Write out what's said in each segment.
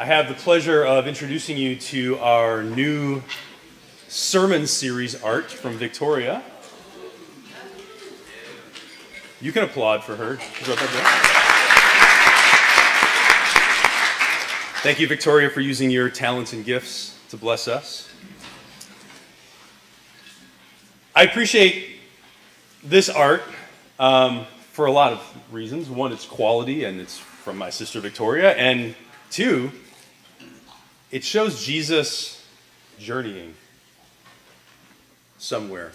I have the pleasure of introducing you to our new sermon series art from Victoria. You can applaud for her. Thank you, Victoria, for using your talents and gifts to bless us. I appreciate this art um, for a lot of reasons. One, it's quality, and it's from my sister Victoria. And two, it shows Jesus journeying somewhere.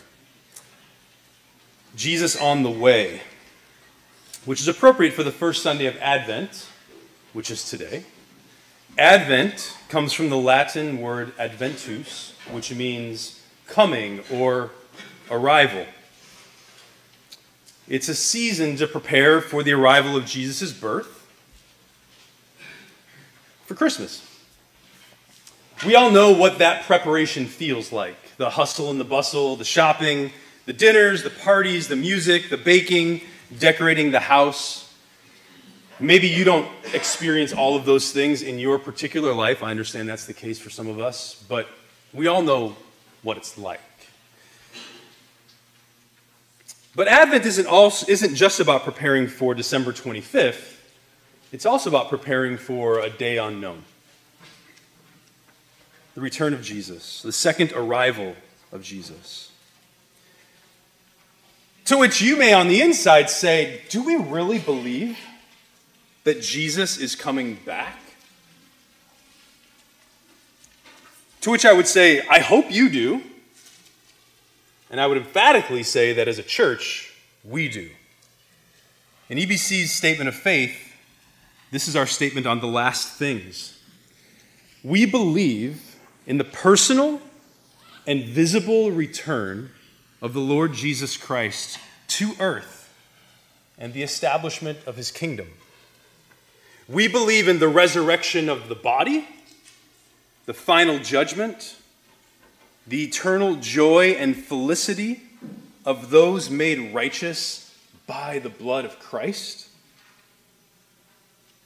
Jesus on the way, which is appropriate for the first Sunday of Advent, which is today. Advent comes from the Latin word adventus, which means coming or arrival. It's a season to prepare for the arrival of Jesus' birth for Christmas. We all know what that preparation feels like the hustle and the bustle, the shopping, the dinners, the parties, the music, the baking, decorating the house. Maybe you don't experience all of those things in your particular life. I understand that's the case for some of us, but we all know what it's like. But Advent isn't, also, isn't just about preparing for December 25th, it's also about preparing for a day unknown the return of Jesus, the second arrival of Jesus. To which you may on the inside say, Do we really believe that Jesus is coming back? To which I would say, I hope you do. And I would emphatically say that as a church, we do. In EBC's statement of faith, this is our statement on the last things. We believe in the personal and visible return of the Lord Jesus Christ to earth and the establishment of his kingdom. We believe in the resurrection of the body, the final judgment, the eternal joy and felicity of those made righteous by the blood of Christ,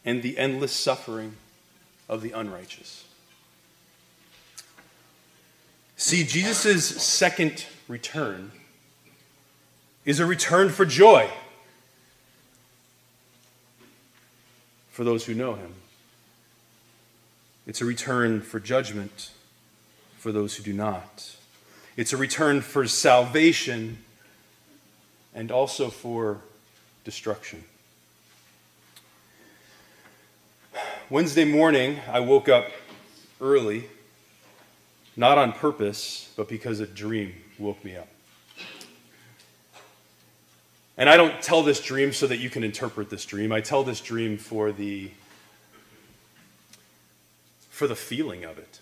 and the endless suffering of the unrighteous. See, Jesus' second return is a return for joy for those who know him. It's a return for judgment for those who do not. It's a return for salvation and also for destruction. Wednesday morning, I woke up early, not on purpose, but because a dream woke me up. And I don't tell this dream so that you can interpret this dream. I tell this dream for the for the feeling of it.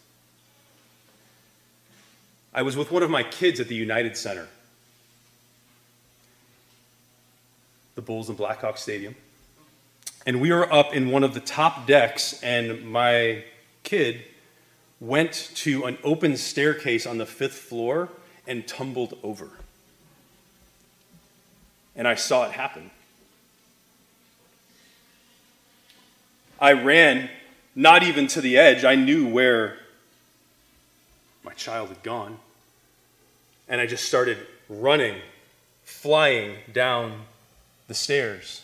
I was with one of my kids at the United Center, the Bulls and Blackhawks Stadium. And we were up in one of the top decks, and my kid went to an open staircase on the fifth floor and tumbled over. And I saw it happen. I ran, not even to the edge, I knew where my child had gone. And I just started running, flying down the stairs.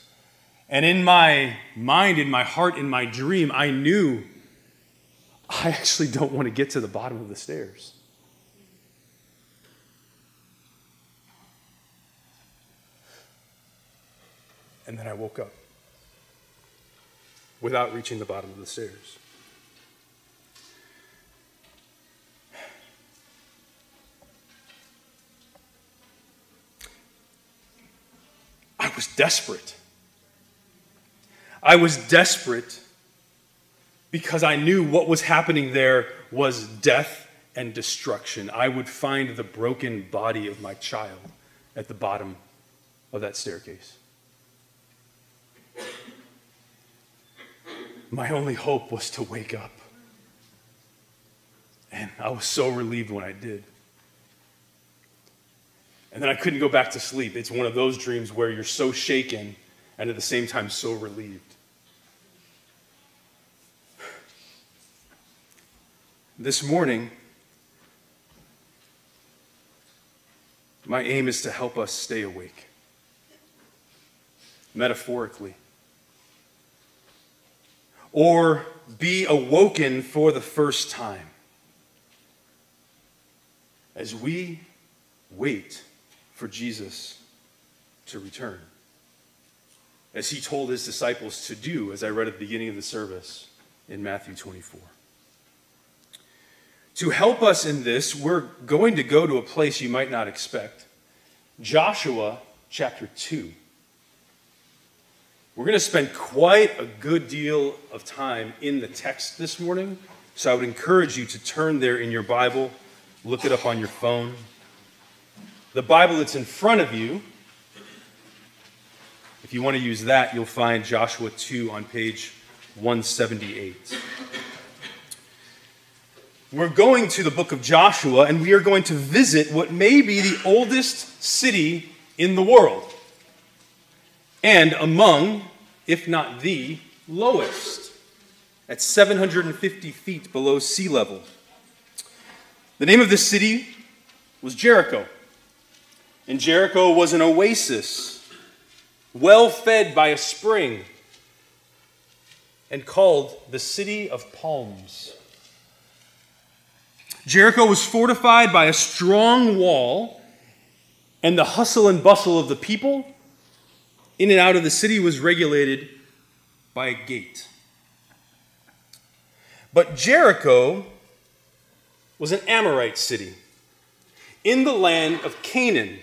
And in my mind, in my heart, in my dream, I knew I actually don't want to get to the bottom of the stairs. And then I woke up without reaching the bottom of the stairs. I was desperate. I was desperate because I knew what was happening there was death and destruction. I would find the broken body of my child at the bottom of that staircase. My only hope was to wake up. And I was so relieved when I did. And then I couldn't go back to sleep. It's one of those dreams where you're so shaken and at the same time so relieved. This morning, my aim is to help us stay awake, metaphorically, or be awoken for the first time as we wait for Jesus to return, as he told his disciples to do, as I read at the beginning of the service in Matthew 24. To help us in this, we're going to go to a place you might not expect Joshua chapter 2. We're going to spend quite a good deal of time in the text this morning, so I would encourage you to turn there in your Bible, look it up on your phone. The Bible that's in front of you, if you want to use that, you'll find Joshua 2 on page 178. We're going to the book of Joshua and we are going to visit what may be the oldest city in the world. And among, if not the, lowest, at 750 feet below sea level. The name of this city was Jericho. And Jericho was an oasis, well fed by a spring, and called the City of Palms. Jericho was fortified by a strong wall, and the hustle and bustle of the people in and out of the city was regulated by a gate. But Jericho was an Amorite city in the land of Canaan,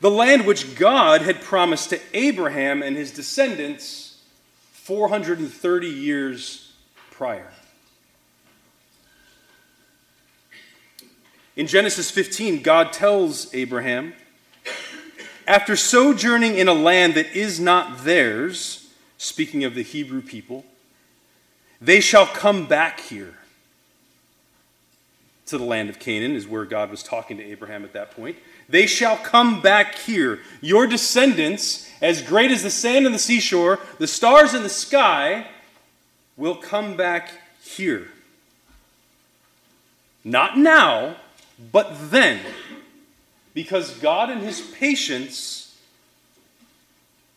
the land which God had promised to Abraham and his descendants 430 years prior. In Genesis 15, God tells Abraham, after sojourning in a land that is not theirs, speaking of the Hebrew people, they shall come back here. To the land of Canaan is where God was talking to Abraham at that point. They shall come back here. Your descendants, as great as the sand on the seashore, the stars in the sky, will come back here. Not now, but then, because God in his patience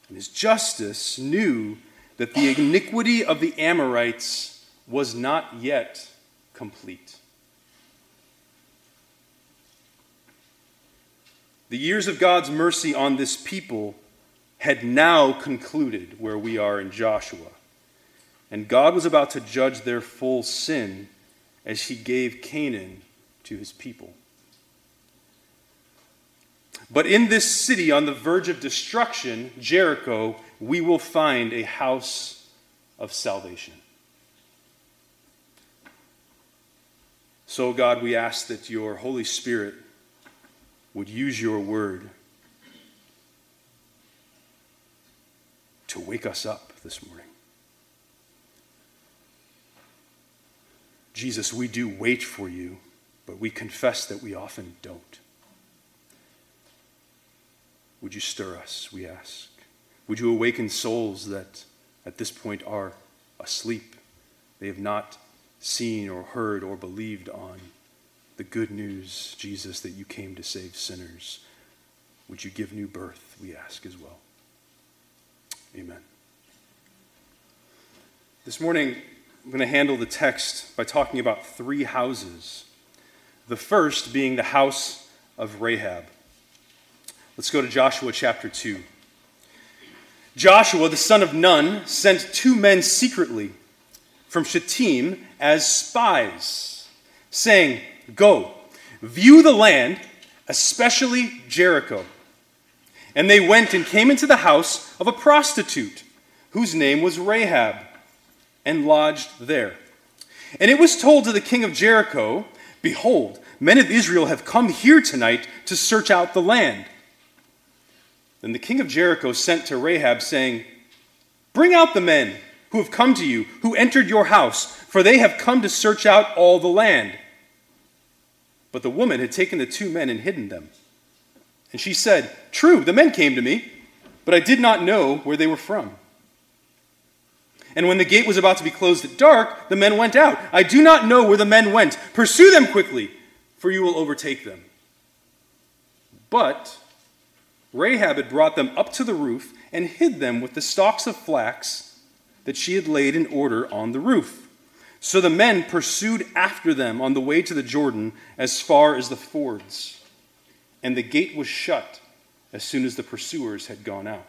and his justice knew that the iniquity of the Amorites was not yet complete. The years of God's mercy on this people had now concluded where we are in Joshua. And God was about to judge their full sin as he gave Canaan to his people. But in this city on the verge of destruction, Jericho, we will find a house of salvation. So, God, we ask that your Holy Spirit would use your word to wake us up this morning. Jesus, we do wait for you but we confess that we often don't. Would you stir us, we ask? Would you awaken souls that at this point are asleep? They have not seen or heard or believed on the good news, Jesus, that you came to save sinners. Would you give new birth, we ask as well? Amen. This morning, I'm going to handle the text by talking about three houses the first being the house of Rahab. Let's go to Joshua chapter 2. Joshua, the son of Nun, sent two men secretly from Shittim as spies, saying, Go, view the land, especially Jericho. And they went and came into the house of a prostitute, whose name was Rahab, and lodged there. And it was told to the king of Jericho, Behold, men of Israel have come here tonight to search out the land. Then the king of Jericho sent to Rahab, saying, Bring out the men who have come to you, who entered your house, for they have come to search out all the land. But the woman had taken the two men and hidden them. And she said, True, the men came to me, but I did not know where they were from. And when the gate was about to be closed at dark, the men went out. I do not know where the men went. Pursue them quickly, for you will overtake them. But Rahab had brought them up to the roof and hid them with the stalks of flax that she had laid in order on the roof. So the men pursued after them on the way to the Jordan as far as the fords. And the gate was shut as soon as the pursuers had gone out.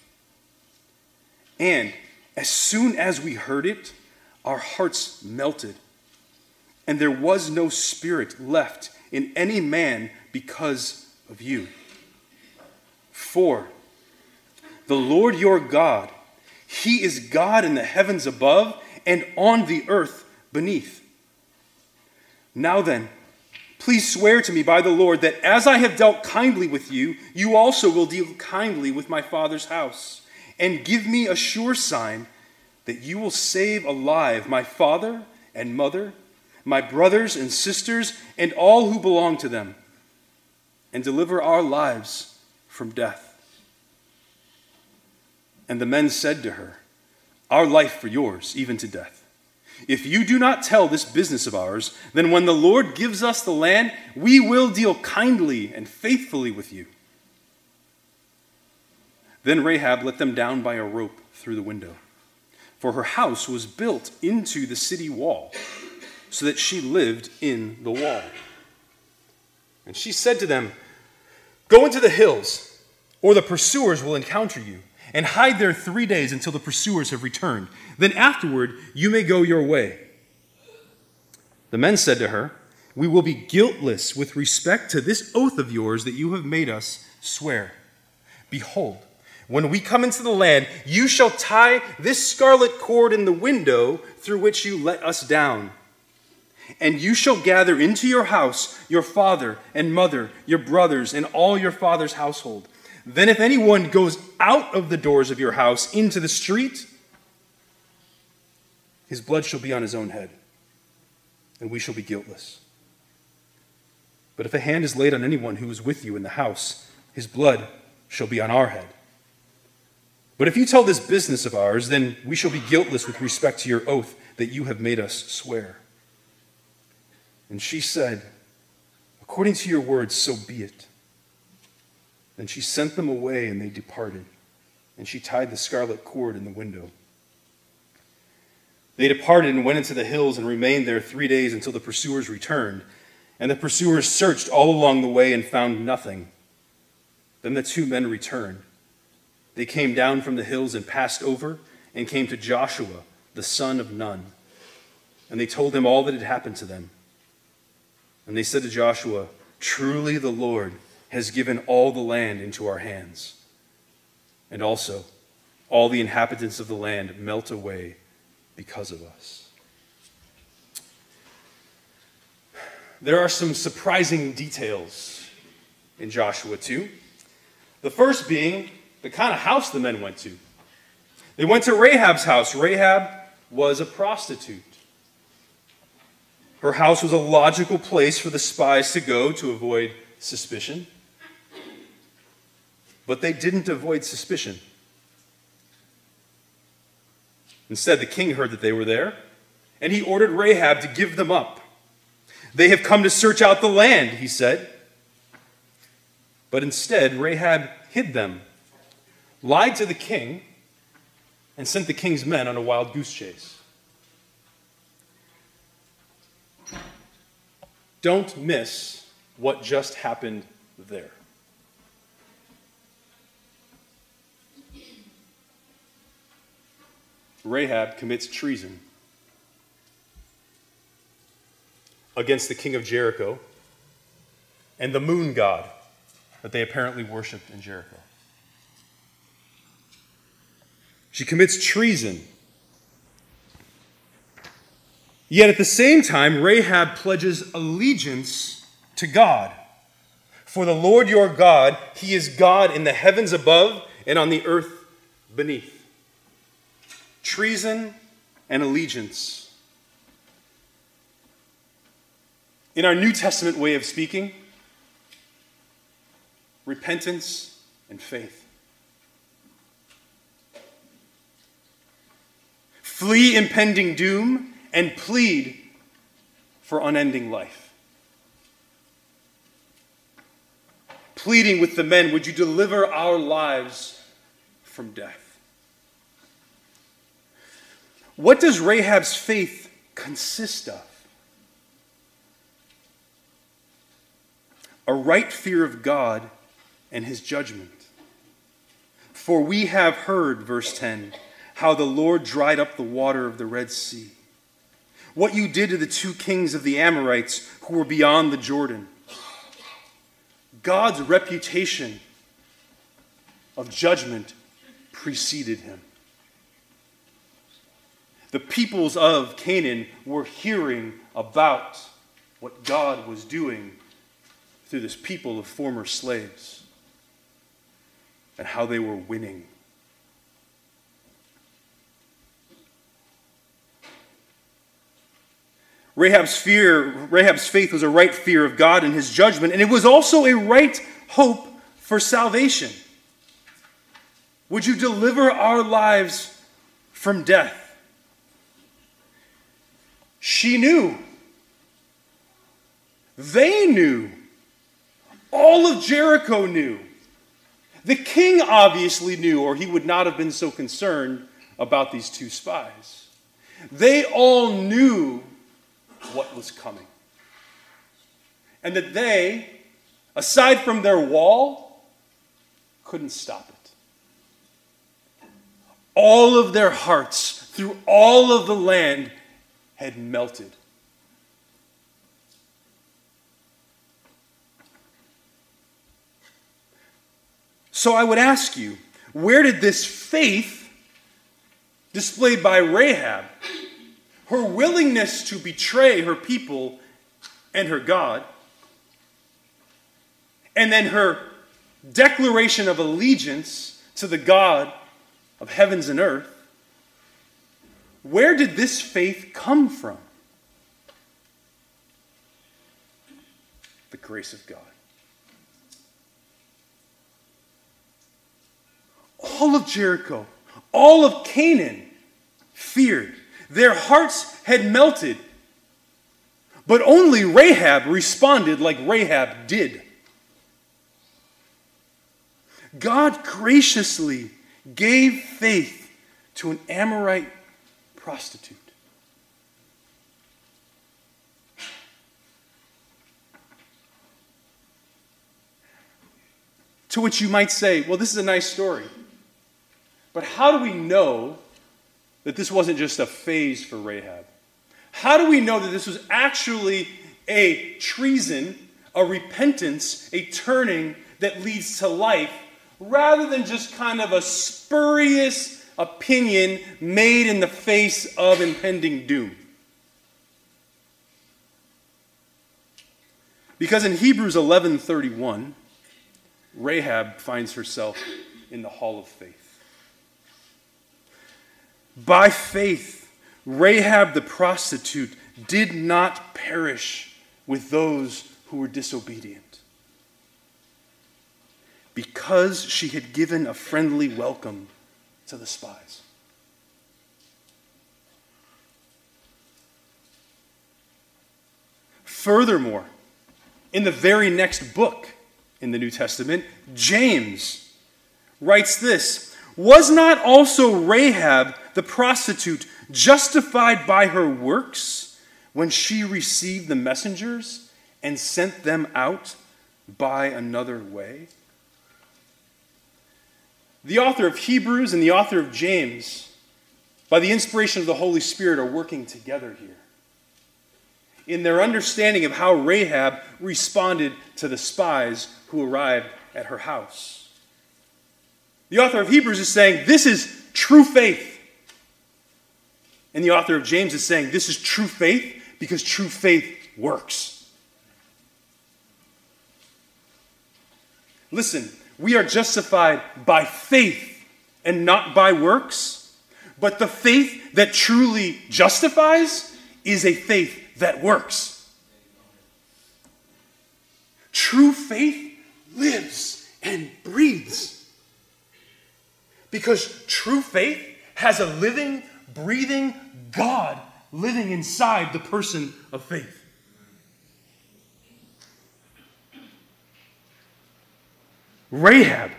And as soon as we heard it, our hearts melted, and there was no spirit left in any man because of you. For the Lord your God, He is God in the heavens above and on the earth beneath. Now then, please swear to me by the Lord that as I have dealt kindly with you, you also will deal kindly with my father's house and give me a sure sign that you will save alive my father and mother, my brothers and sisters, and all who belong to them, and deliver our lives from death. And the men said to her, Our life for yours, even to death. If you do not tell this business of ours, then when the Lord gives us the land, we will deal kindly and faithfully with you. Then Rahab let them down by a rope through the window. For her house was built into the city wall, so that she lived in the wall. And she said to them, Go into the hills, or the pursuers will encounter you, and hide there three days until the pursuers have returned. Then afterward you may go your way. The men said to her, We will be guiltless with respect to this oath of yours that you have made us swear. Behold, when we come into the land, you shall tie this scarlet cord in the window through which you let us down. And you shall gather into your house your father and mother, your brothers, and all your father's household. Then, if anyone goes out of the doors of your house into the street, his blood shall be on his own head, and we shall be guiltless. But if a hand is laid on anyone who is with you in the house, his blood shall be on our head. But if you tell this business of ours, then we shall be guiltless with respect to your oath that you have made us swear. And she said, According to your words, so be it. Then she sent them away, and they departed. And she tied the scarlet cord in the window. They departed and went into the hills and remained there three days until the pursuers returned. And the pursuers searched all along the way and found nothing. Then the two men returned they came down from the hills and passed over and came to Joshua, the son of Nun. And they told him all that had happened to them. And they said to Joshua, Truly the Lord has given all the land into our hands. And also, all the inhabitants of the land melt away because of us. There are some surprising details in Joshua 2. The first being the kind of house the men went to. They went to Rahab's house. Rahab was a prostitute. Her house was a logical place for the spies to go to avoid suspicion. But they didn't avoid suspicion. Instead, the king heard that they were there, and he ordered Rahab to give them up. They have come to search out the land, he said. But instead, Rahab hid them lied to the king, and sent the king's men on a wild goose chase. Don't miss what just happened there. Rahab commits treason against the king of Jericho and the moon god that they apparently worshiped in Jericho. She commits treason. Yet at the same time, Rahab pledges allegiance to God. For the Lord your God, He is God in the heavens above and on the earth beneath. Treason and allegiance. In our New Testament way of speaking, repentance and faith. Flee impending doom and plead for unending life. Pleading with the men, would you deliver our lives from death? What does Rahab's faith consist of? A right fear of God and his judgment. For we have heard, verse 10, how the Lord dried up the water of the Red Sea. What you did to the two kings of the Amorites who were beyond the Jordan. God's reputation of judgment preceded him. The peoples of Canaan were hearing about what God was doing through this people of former slaves and how they were winning. Rahab's fear, Rahab's faith was a right fear of God and his judgment, and it was also a right hope for salvation. Would you deliver our lives from death? She knew. They knew. All of Jericho knew. The king obviously knew, or he would not have been so concerned about these two spies. They all knew what was coming. And that they, aside from their wall, couldn't stop it. All of their hearts through all of the land had melted. So I would ask you, where did this faith displayed by Rahab her willingness to betray her people and her God, and then her declaration of allegiance to the God of heavens and earth, where did this faith come from? The grace of God. All of Jericho, all of Canaan feared their hearts had melted. But only Rahab responded like Rahab did. God graciously gave faith to an Amorite prostitute. To which you might say, well, this is a nice story. But how do we know that this wasn't just a phase for Rahab? How do we know that this was actually a treason, a repentance, a turning that leads to life, rather than just kind of a spurious opinion made in the face of impending doom? Because in Hebrews 11:31, Rahab finds herself in the hall of faith. By faith, Rahab the prostitute did not perish with those who were disobedient. Because she had given a friendly welcome to the spies. Furthermore, in the very next book in the New Testament, James writes this Was not also Rahab the prostitute justified by her works when she received the messengers and sent them out by another way? The author of Hebrews and the author of James, by the inspiration of the Holy Spirit, are working together here in their understanding of how Rahab responded to the spies who arrived at her house. The author of Hebrews is saying this is true faith. And the author of James is saying this is true faith because true faith works. Listen, we are justified by faith and not by works, but the faith that truly justifies is a faith that works. True faith lives and breathes. Because true faith has a living, breathing God living inside the person of faith. Rahab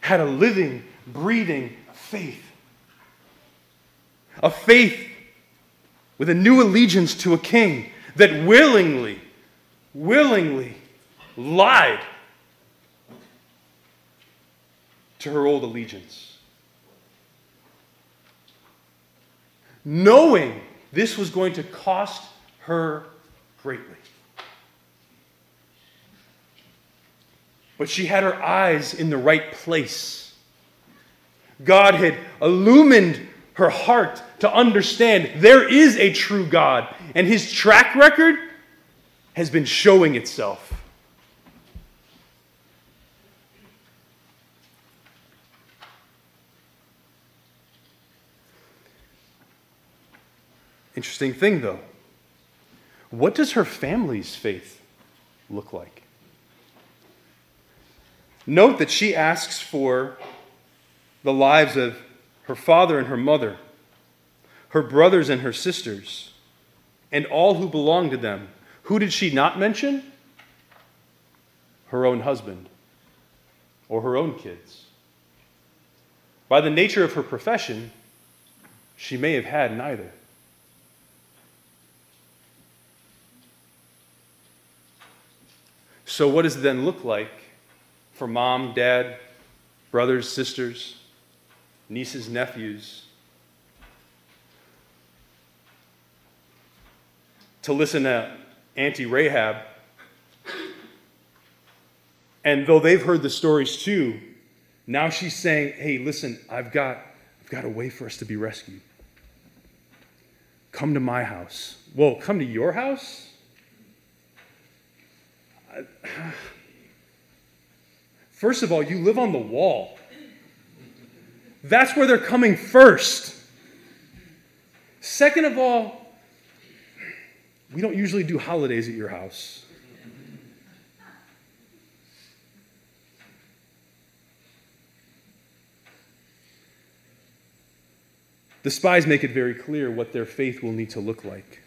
had a living, breathing faith. A faith with a new allegiance to a king that willingly, willingly lied to her old allegiance. Knowing this was going to cost her greatly. But she had her eyes in the right place. God had illumined her heart to understand there is a true God, and his track record has been showing itself. Interesting thing, though. What does her family's faith look like? Note that she asks for the lives of her father and her mother, her brothers and her sisters, and all who belong to them. Who did she not mention? Her own husband or her own kids. By the nature of her profession, she may have had neither. So, what does it then look like for mom, dad, brothers, sisters, nieces, nephews to listen to Auntie Rahab? And though they've heard the stories too, now she's saying, hey, listen, I've got, I've got a way for us to be rescued. Come to my house. Well, come to your house? First of all, you live on the wall. That's where they're coming first. Second of all, we don't usually do holidays at your house. The spies make it very clear what their faith will need to look like.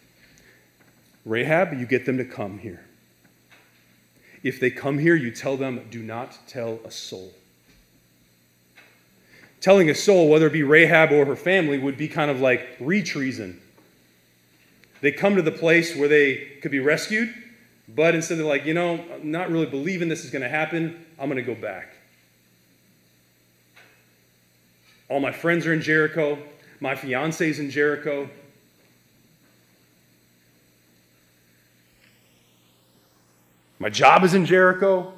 Rahab, you get them to come here. If they come here, you tell them, do not tell a soul. Telling a soul, whether it be Rahab or her family, would be kind of like re treason. They come to the place where they could be rescued, but instead they're like, you know, I'm not really believing this is going to happen, I'm going to go back. All my friends are in Jericho. My fiance's in Jericho. My job is in Jericho.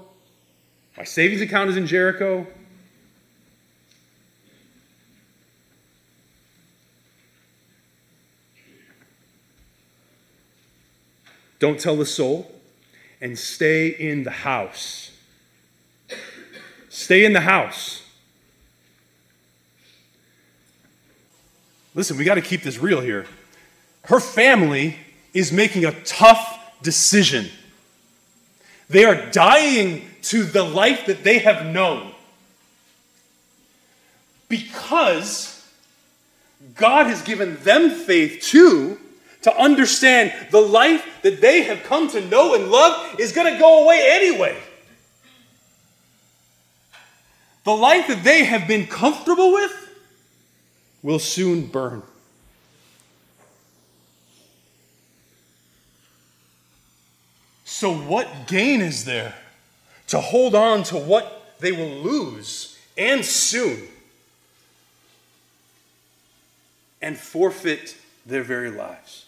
My savings account is in Jericho. Don't tell the soul and stay in the house. Stay in the house. Listen, we got to keep this real here. Her family is making a tough decision. They are dying to the life that they have known. Because God has given them faith too to understand the life that they have come to know and love is going to go away anyway. The life that they have been comfortable with will soon burn. So, what gain is there to hold on to what they will lose and soon and forfeit their very lives?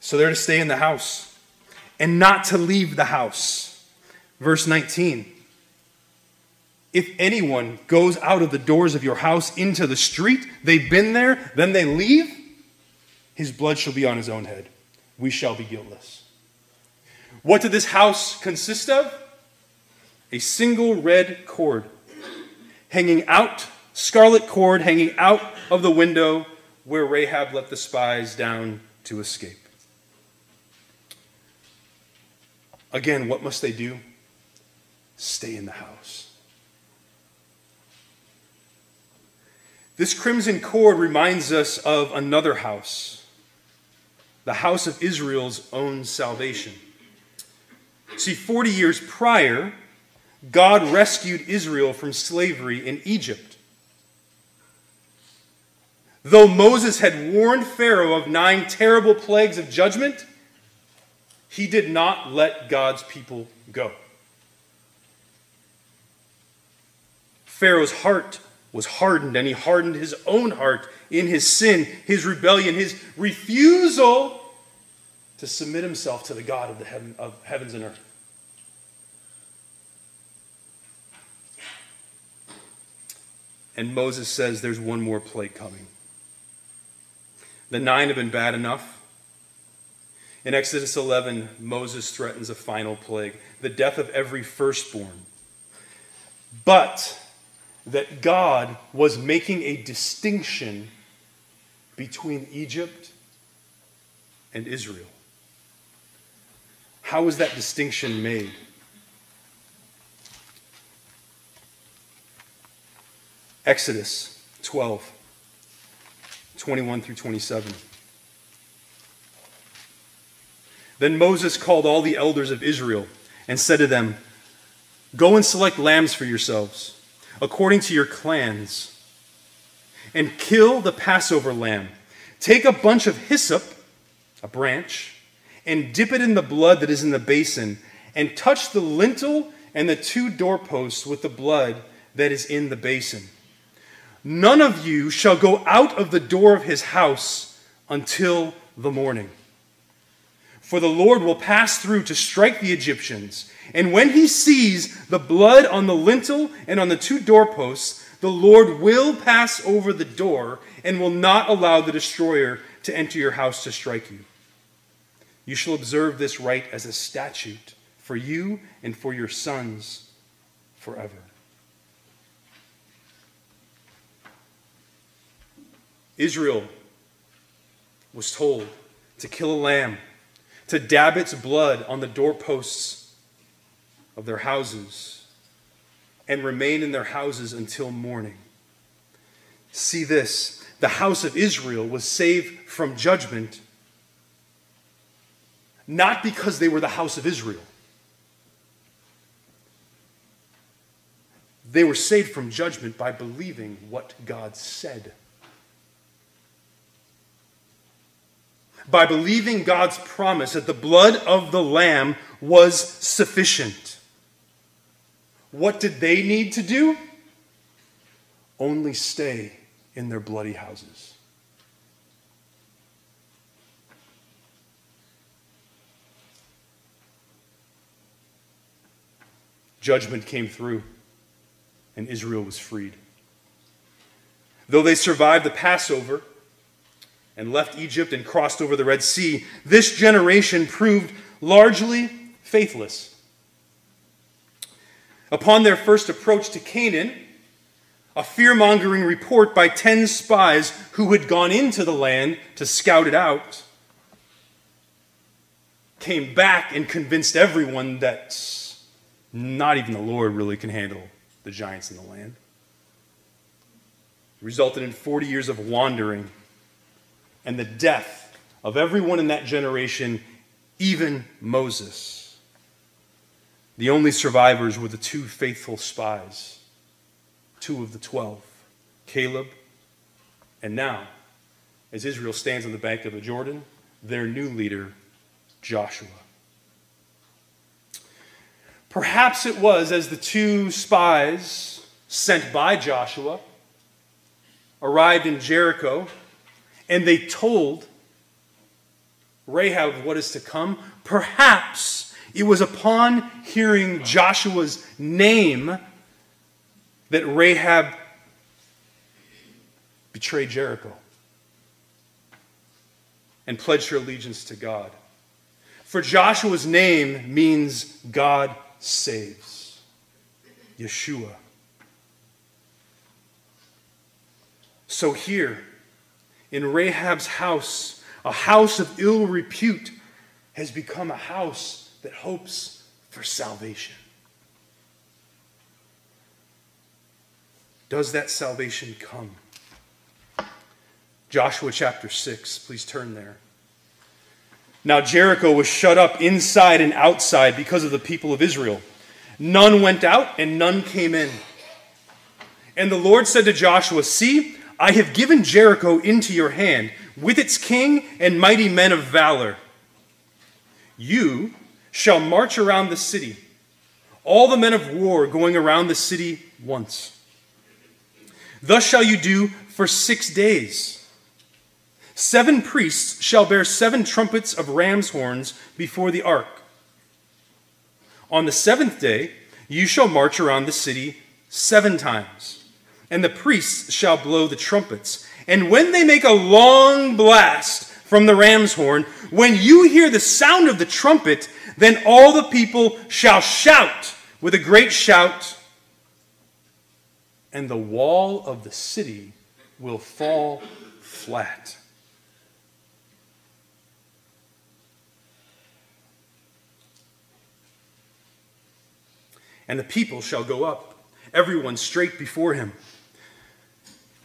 So, they're to stay in the house and not to leave the house. Verse 19 If anyone goes out of the doors of your house into the street, they've been there, then they leave, his blood shall be on his own head. We shall be guiltless. What did this house consist of? A single red cord hanging out, scarlet cord hanging out of the window where Rahab let the spies down to escape. Again, what must they do? Stay in the house. This crimson cord reminds us of another house, the house of Israel's own salvation. See, 40 years prior, God rescued Israel from slavery in Egypt. Though Moses had warned Pharaoh of nine terrible plagues of judgment, he did not let God's people go. Pharaoh's heart was hardened, and he hardened his own heart in his sin, his rebellion, his refusal to submit himself to the God of the heaven, of heavens and earth. And Moses says there's one more plague coming. The nine have been bad enough. In Exodus 11, Moses threatens a final plague the death of every firstborn. But that God was making a distinction between Egypt and Israel. How was that distinction made? Exodus 12, 21 through 27. Then Moses called all the elders of Israel and said to them, Go and select lambs for yourselves, according to your clans, and kill the Passover lamb. Take a bunch of hyssop, a branch, and dip it in the blood that is in the basin, and touch the lintel and the two doorposts with the blood that is in the basin. None of you shall go out of the door of his house until the morning. For the Lord will pass through to strike the Egyptians. And when he sees the blood on the lintel and on the two doorposts, the Lord will pass over the door and will not allow the destroyer to enter your house to strike you. You shall observe this rite as a statute for you and for your sons forever. Israel was told to kill a lamb, to dab its blood on the doorposts of their houses, and remain in their houses until morning. See this the house of Israel was saved from judgment not because they were the house of Israel. They were saved from judgment by believing what God said. By believing God's promise that the blood of the Lamb was sufficient. What did they need to do? Only stay in their bloody houses. Judgment came through, and Israel was freed. Though they survived the Passover, and left Egypt and crossed over the Red Sea, this generation proved largely faithless. Upon their first approach to Canaan, a fear mongering report by 10 spies who had gone into the land to scout it out came back and convinced everyone that not even the Lord really can handle the giants in the land. It resulted in 40 years of wandering and the death of everyone in that generation, even Moses. The only survivors were the two faithful spies, two of the twelve, Caleb, and now, as Israel stands on the bank of the Jordan, their new leader, Joshua. Perhaps it was as the two spies sent by Joshua arrived in Jericho and they told Rahab what is to come, perhaps It was upon hearing Joshua's name that Rahab betrayed Jericho and pledged her allegiance to God. For Joshua's name means God saves. Yeshua. So here, in Rahab's house, a house of ill repute has become a house that hopes for salvation. Does that salvation come? Joshua chapter 6, please turn there. Now Jericho was shut up inside and outside because of the people of Israel. None went out and none came in. And the Lord said to Joshua, See, I have given Jericho into your hand, with its king and mighty men of valor. You shall march around the city, all the men of war going around the city once. Thus shall you do for six days. Seven priests shall bear seven trumpets of ram's horns before the ark. On the seventh day, you shall march around the city seven times, and the priests shall blow the trumpets. And when they make a long blast from the ram's horn, when you hear the sound of the trumpet, then all the people shall shout with a great shout, and the wall of the city will fall flat. and the people shall go up, everyone straight before him.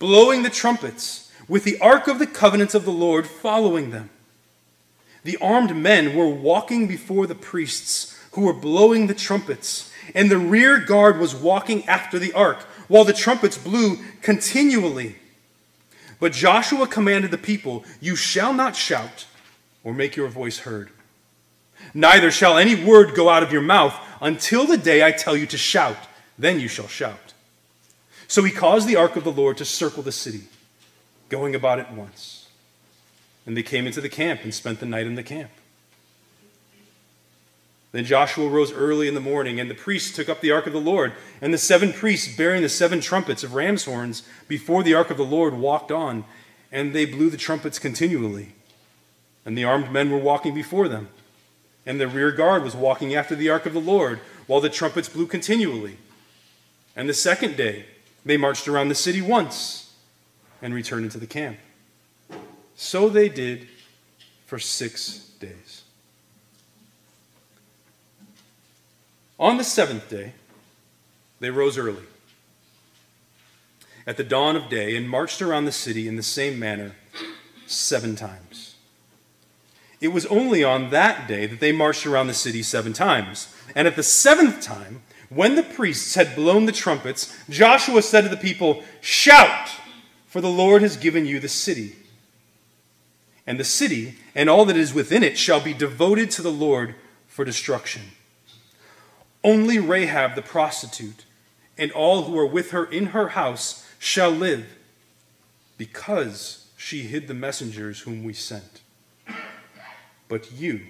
blowing the trumpets, with the ark of the covenant of the Lord following them. The armed men were walking before the priests who were blowing the trumpets, and the rear guard was walking after the ark, while the trumpets blew continually. But Joshua commanded the people, You shall not shout or make your voice heard Neither shall any word go out of your mouth until the day I tell you to shout. Then you shall shout. So he caused the ark of the Lord to circle the city, going about it once. And they came into the camp and spent the night in the camp. Then Joshua rose early in the morning, and the priests took up the ark of the Lord. And the seven priests, bearing the seven trumpets of ram's horns before the ark of the Lord, walked on, and they blew the trumpets continually. And the armed men were walking before them and the rear guard was walking after the ark of the Lord, while the trumpets blew continually. And the second day, they marched around the city once and returned into the camp. So they did for six days. On the seventh day, they rose early at the dawn of day and marched around the city in the same manner seven times. It was only on that day that they marched around the city seven times. And at the seventh time, when the priests had blown the trumpets, Joshua said to the people, Shout, for the Lord has given you the city. And the city and all that is within it shall be devoted to the Lord for destruction. Only Rahab the prostitute and all who are with her in her house shall live, because she hid the messengers whom we sent. But you,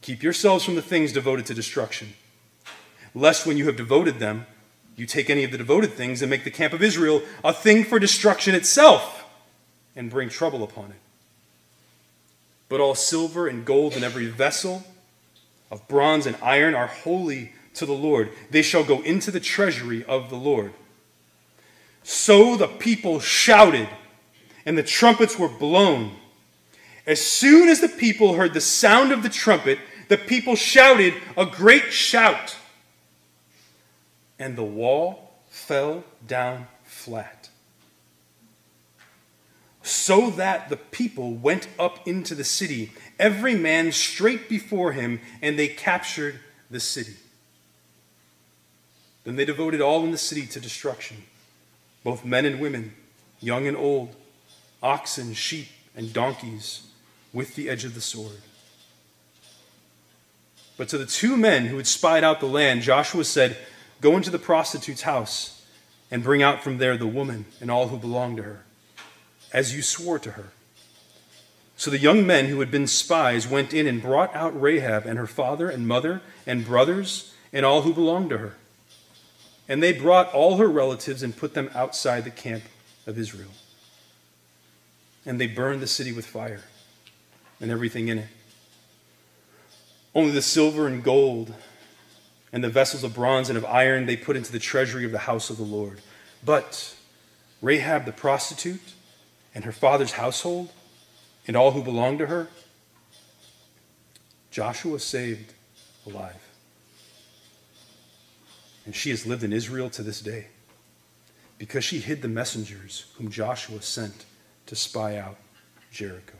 keep yourselves from the things devoted to destruction, lest when you have devoted them, you take any of the devoted things and make the camp of Israel a thing for destruction itself and bring trouble upon it. But all silver and gold in every vessel of bronze and iron are holy to the Lord. They shall go into the treasury of the Lord. So the people shouted, and the trumpets were blown as soon as the people heard the sound of the trumpet, the people shouted a great shout, and the wall fell down flat. so that the people went up into the city, every man straight before him, and they captured the city. Then they devoted all in the city to destruction, both men and women, young and old, oxen, sheep, and donkeys, with the edge of the sword. But to the two men who had spied out the land, Joshua said, Go into the prostitute's house and bring out from there the woman and all who belong to her, as you swore to her. So the young men who had been spies went in and brought out Rahab and her father and mother and brothers and all who belonged to her. And they brought all her relatives and put them outside the camp of Israel. And they burned the city with fire and everything in it. Only the silver and gold and the vessels of bronze and of iron they put into the treasury of the house of the Lord. But Rahab the prostitute and her father's household and all who belonged to her, Joshua saved alive. And she has lived in Israel to this day because she hid the messengers whom Joshua sent to spy out Jericho.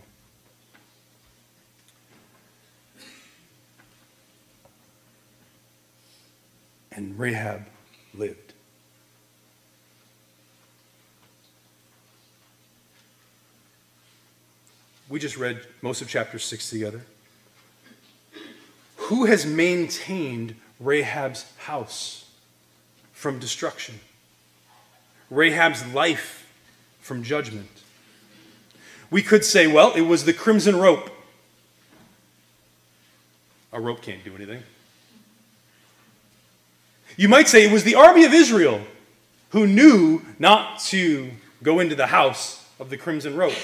And Rahab lived. We just read most of chapter 6 together. Who has maintained Rahab's house from destruction? Rahab's life from judgment? We could say, well, it was the crimson rope. A rope can't do anything. You might say it was the army of Israel who knew not to go into the house of the crimson rope.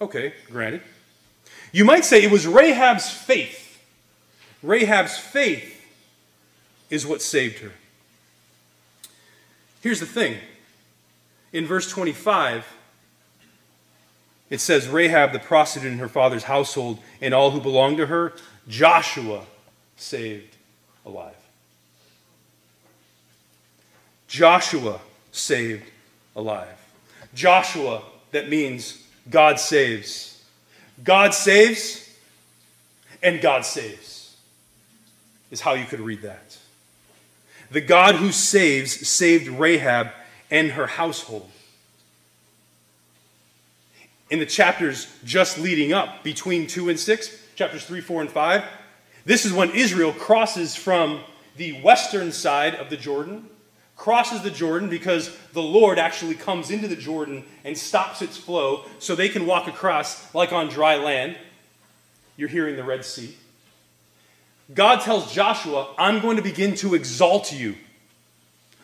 Okay, granted. You might say it was Rahab's faith. Rahab's faith is what saved her. Here's the thing in verse 25, it says Rahab the prostitute in her father's household and all who belonged to her, Joshua saved alive. Joshua saved alive. Joshua, that means God saves. God saves and God saves, is how you could read that. The God who saves saved Rahab and her household. In the chapters just leading up, between 2 and 6, chapters 3, 4, and 5, this is when Israel crosses from the western side of the Jordan crosses the Jordan because the Lord actually comes into the Jordan and stops its flow so they can walk across like on dry land. You're hearing the Red Sea. God tells Joshua, I'm going to begin to exalt you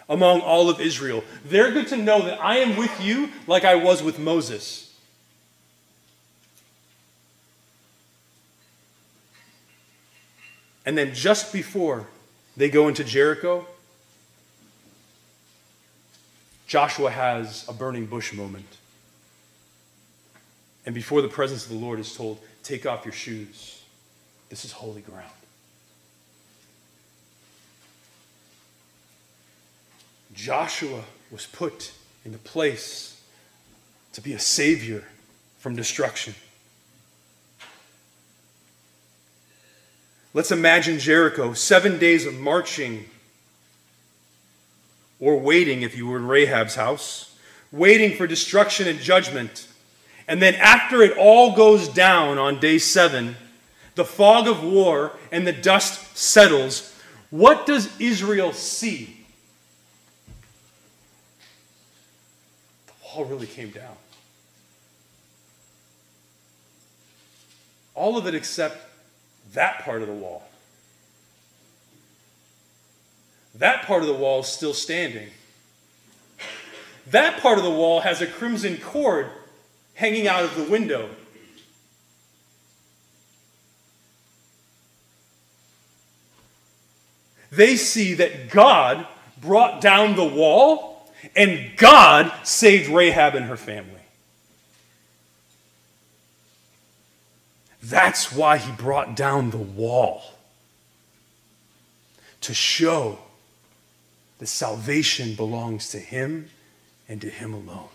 among all of Israel. They're good to know that I am with you like I was with Moses. And then just before they go into Jericho, Joshua has a burning bush moment. And before the presence of the Lord is told, Take off your shoes. This is holy ground. Joshua was put in the place to be a savior from destruction. Let's imagine Jericho, seven days of marching or waiting if you were in Rahab's house, waiting for destruction and judgment. And then, after it all goes down on day seven, the fog of war and the dust settles, what does Israel see? The wall really came down. All of it except that part of the wall. That part of the wall is still standing. That part of the wall has a crimson cord hanging out of the window. They see that God brought down the wall and God saved Rahab and her family. That's why he brought down the wall to show the salvation belongs to Him and to Him alone.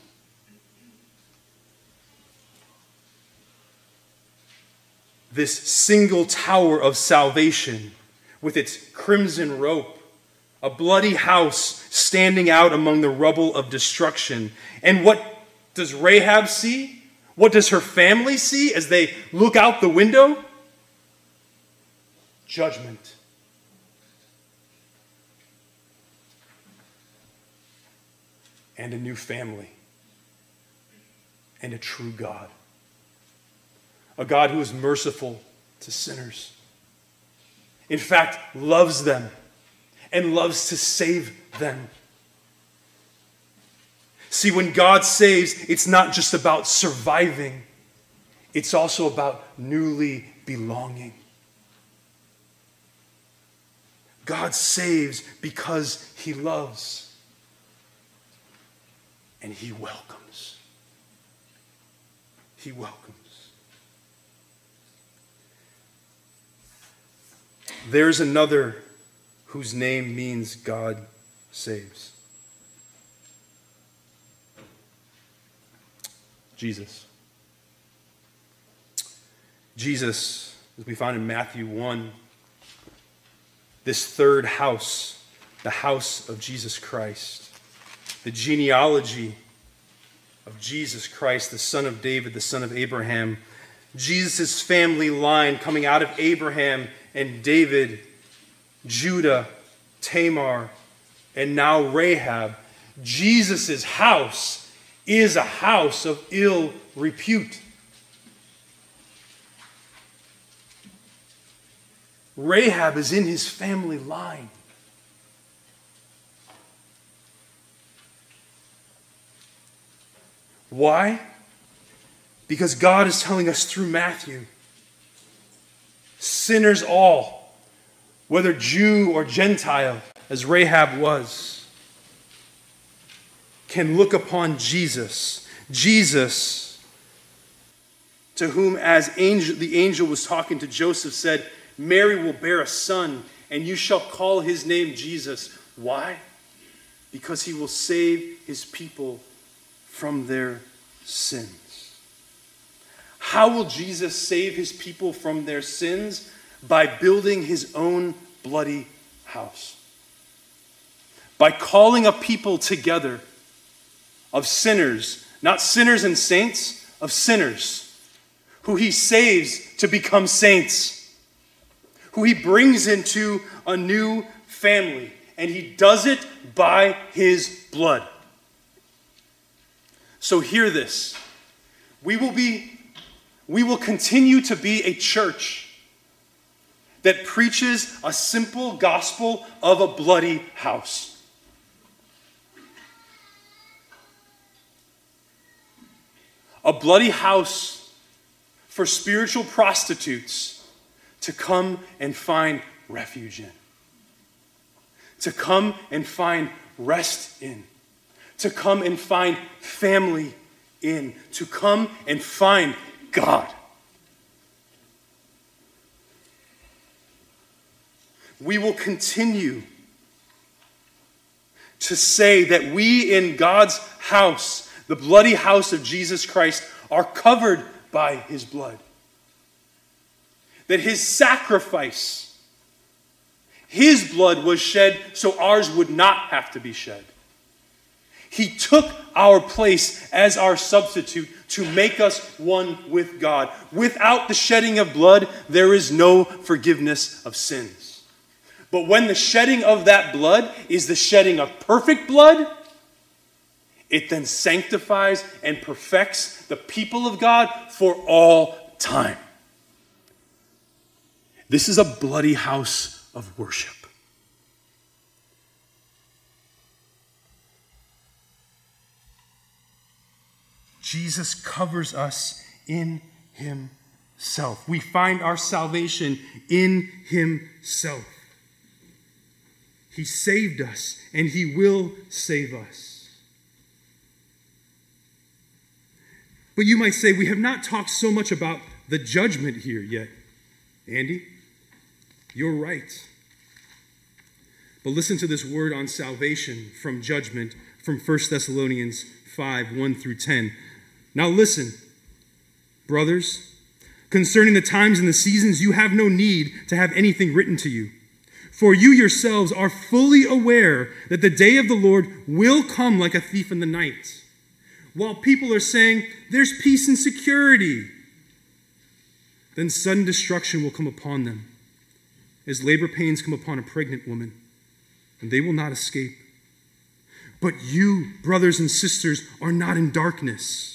This single tower of salvation with its crimson rope, a bloody house standing out among the rubble of destruction. And what does Rahab see? What does her family see as they look out the window? Judgment. And a new family. And a true God. A God who is merciful to sinners. In fact, loves them and loves to save them. See, when God saves, it's not just about surviving, it's also about newly belonging. God saves because he loves and he welcomes. He welcomes. There's another whose name means God saves. Jesus. Jesus, as we find in Matthew 1, this third house, the house of Jesus Christ, the genealogy of Jesus Christ, the son of David, the son of Abraham, Jesus' family line coming out of Abraham and David, Judah, Tamar, and now Rahab. Jesus' house is a house of ill repute. Rahab is in his family line. Why? Because God is telling us through Matthew sinners all, whether Jew or Gentile, as Rahab was can look upon Jesus. Jesus, to whom, as angel, the angel was talking to Joseph, said, Mary will bear a son, and you shall call his name Jesus. Why? Because he will save his people from their sins. How will Jesus save his people from their sins? By building his own bloody house. By calling a people together of sinners, not sinners and saints, of sinners, who he saves to become saints, who he brings into a new family, and he does it by his blood. So hear this. We will be we will continue to be a church that preaches a simple gospel of a bloody house. a bloody house for spiritual prostitutes to come and find refuge in, to come and find rest in, to come and find family in, to come and find God. We will continue to say that we in God's house the bloody house of Jesus Christ, are covered by his blood. That his sacrifice, his blood was shed so ours would not have to be shed. He took our place as our substitute to make us one with God. Without the shedding of blood, there is no forgiveness of sins. But when the shedding of that blood is the shedding of perfect blood, it then sanctifies and perfects the people of God for all time. This is a bloody house of worship. Jesus covers us in Himself. We find our salvation in Himself. He saved us, and He will save us. But you might say, we have not talked so much about the judgment here yet. Andy, you're right. But listen to this word on salvation from judgment from 1 Thessalonians 5 1 through 10. Now listen, brothers, Concerning the times and the seasons, you have no need to have anything written to you. For you yourselves are fully aware that the day of the Lord will come like a thief in the night. While people are saying, There's peace and security, then sudden destruction will come upon them, as labor pains come upon a pregnant woman, and they will not escape. But you, brothers and sisters, are not in darkness,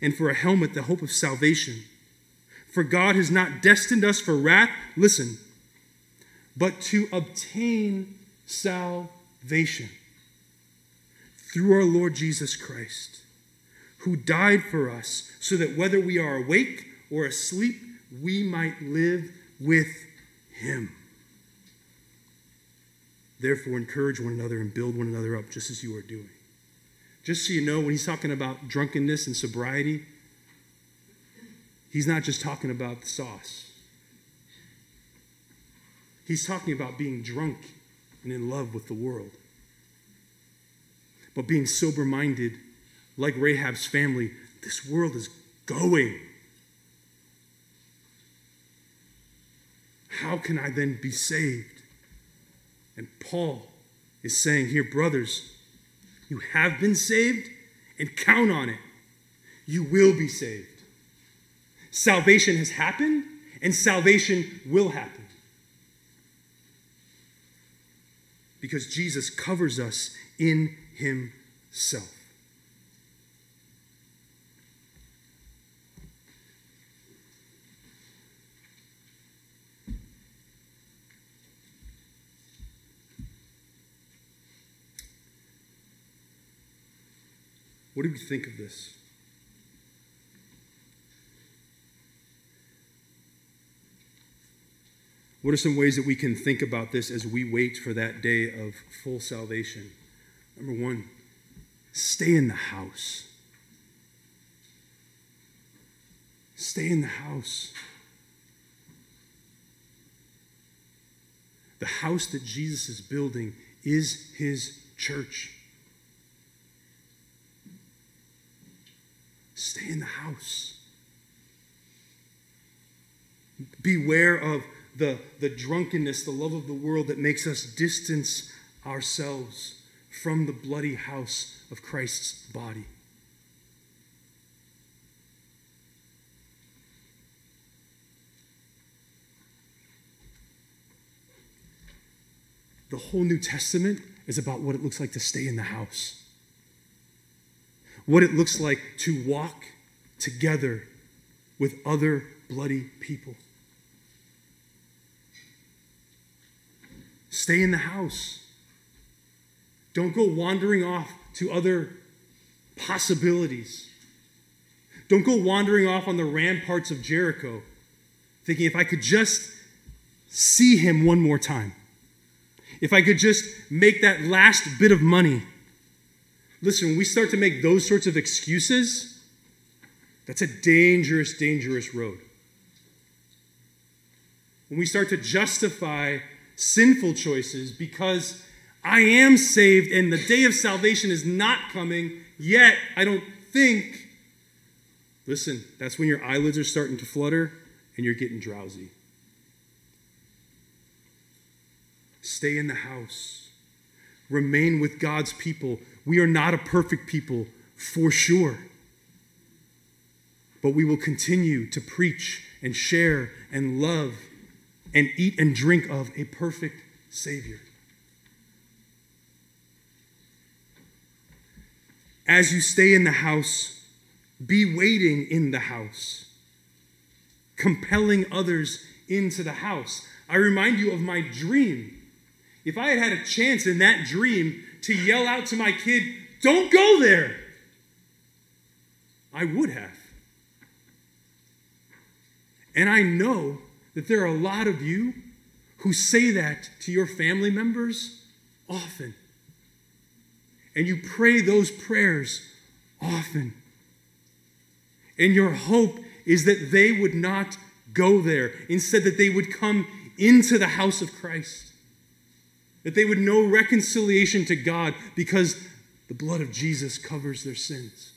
and for a helmet, the hope of salvation. For God has not destined us for wrath, listen, but to obtain salvation through our Lord Jesus Christ, who died for us, so that whether we are awake or asleep, we might live with him. Therefore, encourage one another and build one another up, just as you are doing. Just so you know, when he's talking about drunkenness and sobriety, he's not just talking about the sauce. He's talking about being drunk and in love with the world. But being sober minded, like Rahab's family, this world is going. How can I then be saved? And Paul is saying here, brothers, you have been saved and count on it. You will be saved. Salvation has happened and salvation will happen. because Jesus covers us in himself. What do we think of this? What are some ways that we can think about this as we wait for that day of full salvation? Number one, stay in the house. Stay in the house. The house that Jesus is building is his church. Stay in the house. Beware of the, the drunkenness, the love of the world that makes us distance ourselves from the bloody house of Christ's body. The whole New Testament is about what it looks like to stay in the house, what it looks like to walk together with other bloody people. Stay in the house. Don't go wandering off to other possibilities. Don't go wandering off on the ramparts of Jericho, thinking if I could just see him one more time, if I could just make that last bit of money. Listen, when we start to make those sorts of excuses, that's a dangerous, dangerous road. When we start to justify sinful choices because I am saved and the day of salvation is not coming yet. I don't think. Listen, that's when your eyelids are starting to flutter and you're getting drowsy. Stay in the house. Remain with God's people. We are not a perfect people, for sure. But we will continue to preach and share and love and eat and drink of a perfect Savior. As you stay in the house, be waiting in the house, compelling others into the house. I remind you of my dream. If I had had a chance in that dream to yell out to my kid, Don't go there, I would have. And I know that there are a lot of you who say that to your family members often. And you pray those prayers often. And your hope is that they would not go there, instead, that they would come into the house of Christ. That they would know reconciliation to God because the blood of Jesus covers their sins.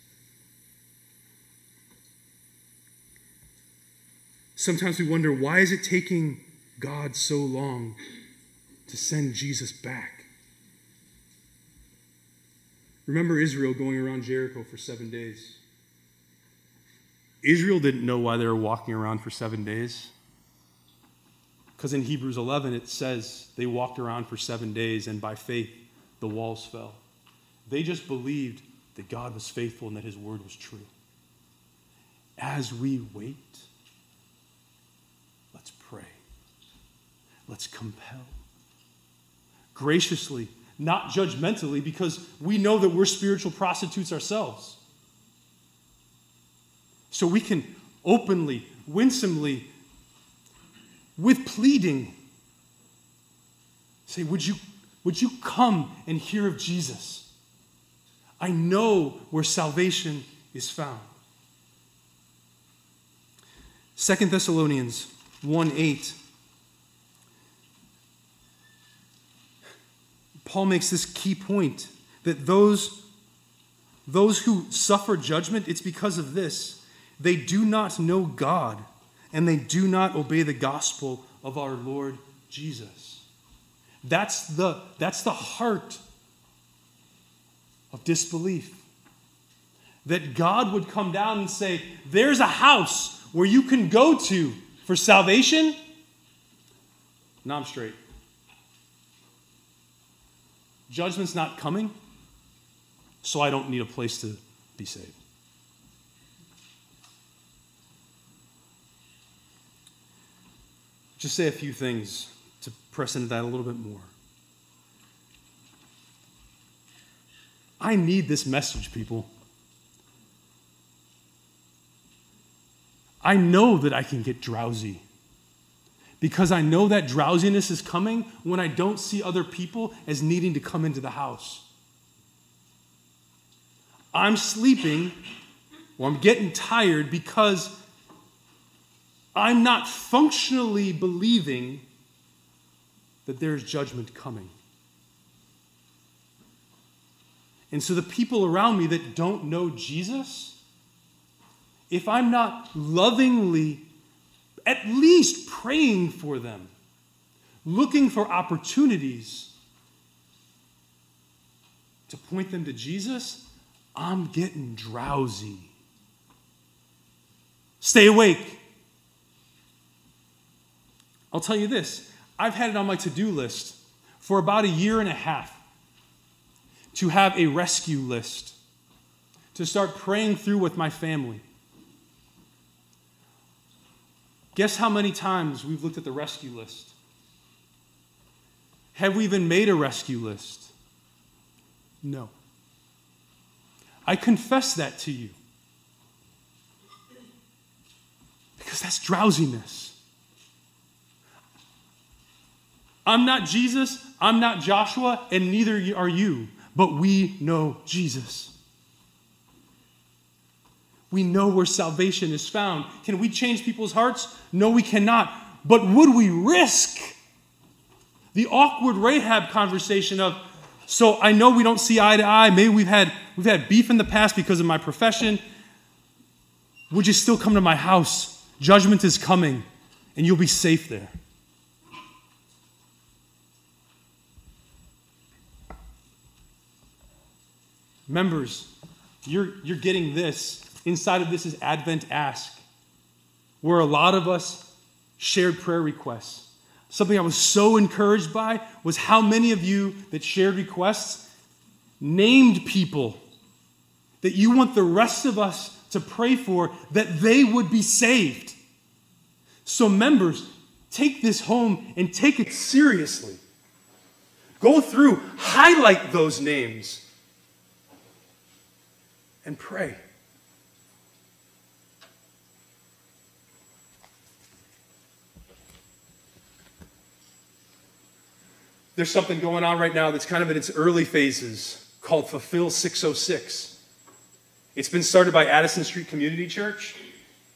Sometimes we wonder why is it taking God so long to send Jesus back? Remember Israel going around Jericho for seven days. Israel didn't know why they were walking around for seven days. Because in Hebrews 11, it says they walked around for seven days, and by faith, the walls fell. They just believed that God was faithful and that his word was true. As we wait, let's pray. Let's compel. Graciously, not judgmentally, because we know that we're spiritual prostitutes ourselves. So we can openly, winsomely, with pleading, say, Would you, would you come and hear of Jesus? I know where salvation is found. Second Thessalonians 1 8. Paul makes this key point that those, those who suffer judgment, it's because of this. They do not know God, and they do not obey the gospel of our Lord Jesus. That's the, that's the heart of disbelief. That God would come down and say, There's a house where you can go to for salvation. Now I'm straight. Judgment's not coming, so I don't need a place to be saved. Just say a few things to press into that a little bit more. I need this message, people. I know that I can get drowsy because I know that drowsiness is coming when I don't see other people as needing to come into the house. I'm sleeping or I'm getting tired because I'm not functionally believing that there's judgment coming. And so the people around me that don't know Jesus, if I'm not lovingly, at least praying for them, looking for opportunities to point them to Jesus, I'm getting drowsy. Stay awake. I'll tell you this I've had it on my to do list for about a year and a half to have a rescue list, to start praying through with my family. Guess how many times we've looked at the rescue list? Have we even made a rescue list? No. I confess that to you. Because that's drowsiness. I'm not Jesus, I'm not Joshua, and neither are you but we know Jesus. We know where salvation is found. Can we change people's hearts? No, we cannot. But would we risk the awkward Rahab conversation of, so I know we don't see eye to eye. Maybe we've had, we've had beef in the past because of my profession. Would you still come to my house? Judgment is coming, and you'll be safe there. Members, you're, you're getting this. Inside of this is Advent Ask, where a lot of us shared prayer requests. Something I was so encouraged by was how many of you that shared requests named people that you want the rest of us to pray for that they would be saved. So, members, take this home and take it seriously. Go through, highlight those names and pray. There's something going on right now that's kind of in its early phases called Fulfill 606. It's been started by Addison Street Community Church,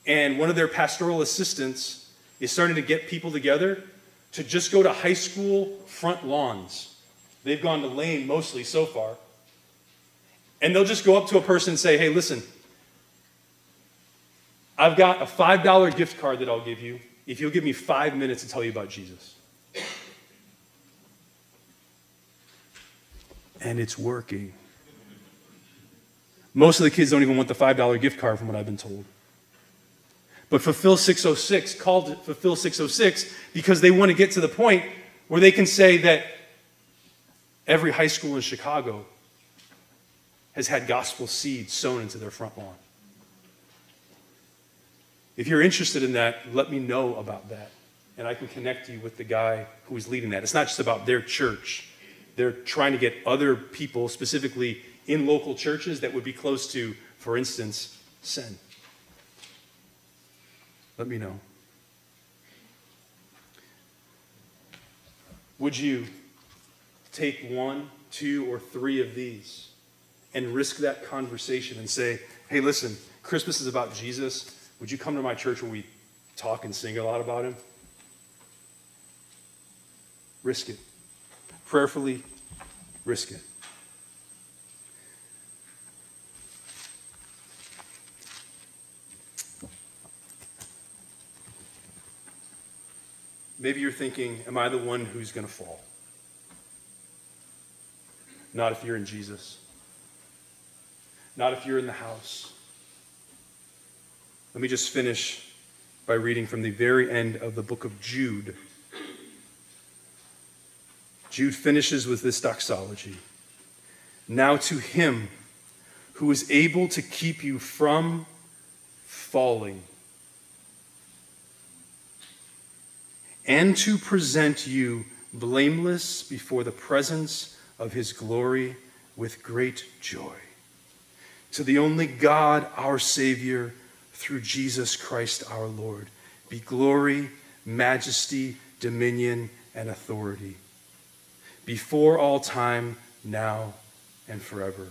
and one of their pastoral assistants is starting to get people together to just go to high school front lawns. They've gone to Lane mostly so far, and they'll just go up to a person and say, hey, listen, I've got a $5 gift card that I'll give you if you'll give me five minutes to tell you about Jesus. And it's working. Most of the kids don't even want the $5 gift card, from what I've been told. But Fulfill 606 called it Fulfill 606 because they want to get to the point where they can say that every high school in Chicago has had gospel seeds sown into their front lawn. If you're interested in that, let me know about that. And I can connect you with the guy who is leading that. It's not just about their church, they're trying to get other people, specifically in local churches, that would be close to, for instance, Senn. Let me know. Would you take one, two, or three of these and risk that conversation and say, hey, listen, Christmas is about Jesus. Would you come to my church where we talk and sing a lot about him? Risk it. Prayerfully, risk it. Maybe you're thinking, Am I the one who's going to fall? Not if you're in Jesus. Not if you're in the house. Let me just finish by reading from the very end of the book of Jude. Jude finishes with this doxology. Now to him who is able to keep you from falling and to present you blameless before the presence of his glory with great joy. To the only God, our Savior, through Jesus Christ our Lord, be glory, majesty, dominion, and authority before all time, now, and forever.